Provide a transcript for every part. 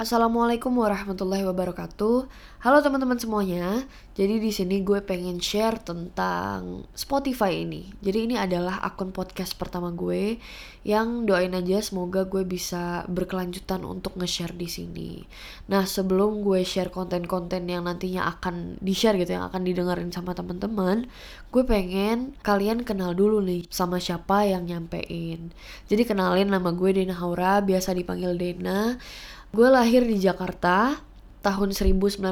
Assalamualaikum warahmatullahi wabarakatuh. Halo teman-teman semuanya. Jadi di sini gue pengen share tentang Spotify ini. Jadi ini adalah akun podcast pertama gue yang doain aja semoga gue bisa berkelanjutan untuk nge-share di sini. Nah, sebelum gue share konten-konten yang nantinya akan di-share gitu yang akan didengerin sama teman-teman, gue pengen kalian kenal dulu nih sama siapa yang nyampein. Jadi kenalin nama gue Dena Haura, biasa dipanggil Dena Gue lahir di Jakarta tahun 1998.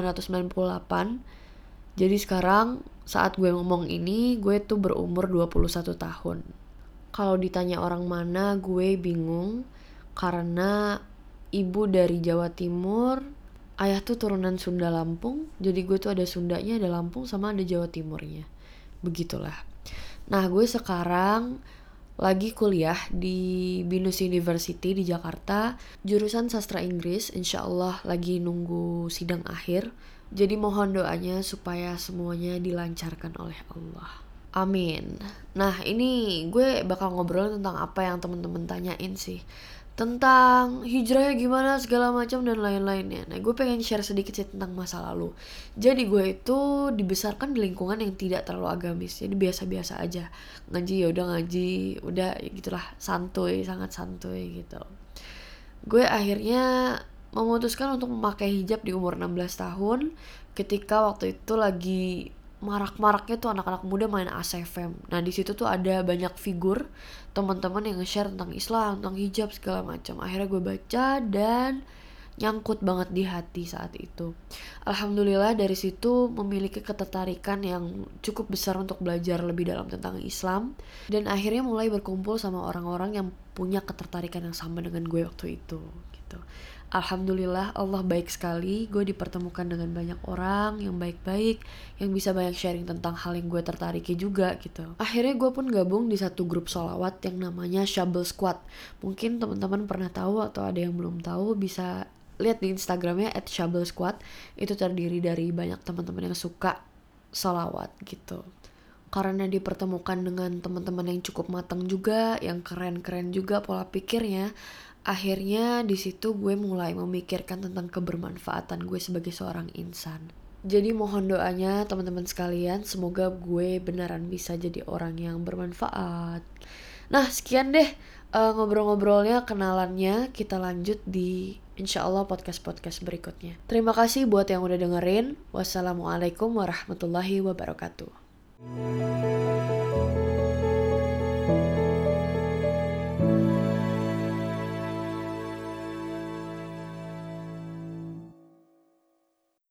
Jadi sekarang saat gue ngomong ini, gue tuh berumur 21 tahun. Kalau ditanya orang mana, gue bingung karena ibu dari Jawa Timur, ayah tuh turunan Sunda Lampung, jadi gue tuh ada Sundanya, ada Lampung, sama ada Jawa Timurnya. Begitulah. Nah, gue sekarang lagi kuliah di Binus University di Jakarta. Jurusan sastra Inggris insya Allah lagi nunggu sidang akhir. Jadi mohon doanya supaya semuanya dilancarkan oleh Allah. Amin. Nah ini gue bakal ngobrol tentang apa yang temen-temen tanyain sih tentang hijrahnya gimana segala macam dan lain-lainnya. Nah, gue pengen share sedikit sih tentang masa lalu. Jadi gue itu dibesarkan di lingkungan yang tidak terlalu agamis. Jadi biasa-biasa aja. Ngaji ya udah ngaji, udah ya gitulah santuy, sangat santuy gitu. Gue akhirnya memutuskan untuk memakai hijab di umur 16 tahun ketika waktu itu lagi marak-maraknya tuh anak-anak muda main ASFM. Nah di situ tuh ada banyak figur teman-teman yang nge-share tentang Islam, tentang hijab segala macam. Akhirnya gue baca dan nyangkut banget di hati saat itu. Alhamdulillah dari situ memiliki ketertarikan yang cukup besar untuk belajar lebih dalam tentang Islam dan akhirnya mulai berkumpul sama orang-orang yang punya ketertarikan yang sama dengan gue waktu itu gitu. Alhamdulillah Allah baik sekali. Gue dipertemukan dengan banyak orang yang baik-baik Yang bisa banyak sharing tentang hal yang gue tertariki juga gitu. Akhirnya gue pun gabung di satu grup sholawat yang namanya Shabel Squad. Mungkin teman-teman pernah tahu atau ada yang belum tahu Bisa lihat di Instagramnya at Shabel Squad. Itu terdiri dari banyak teman-teman yang suka sholawat gitu karena dipertemukan dengan teman-teman yang cukup matang juga, yang keren-keren juga pola pikirnya, akhirnya di situ gue mulai memikirkan tentang kebermanfaatan gue sebagai seorang insan. Jadi mohon doanya teman-teman sekalian, semoga gue beneran bisa jadi orang yang bermanfaat. Nah sekian deh uh, ngobrol-ngobrolnya, kenalannya. Kita lanjut di insya Allah podcast-podcast berikutnya. Terima kasih buat yang udah dengerin. Wassalamualaikum warahmatullahi wabarakatuh. Música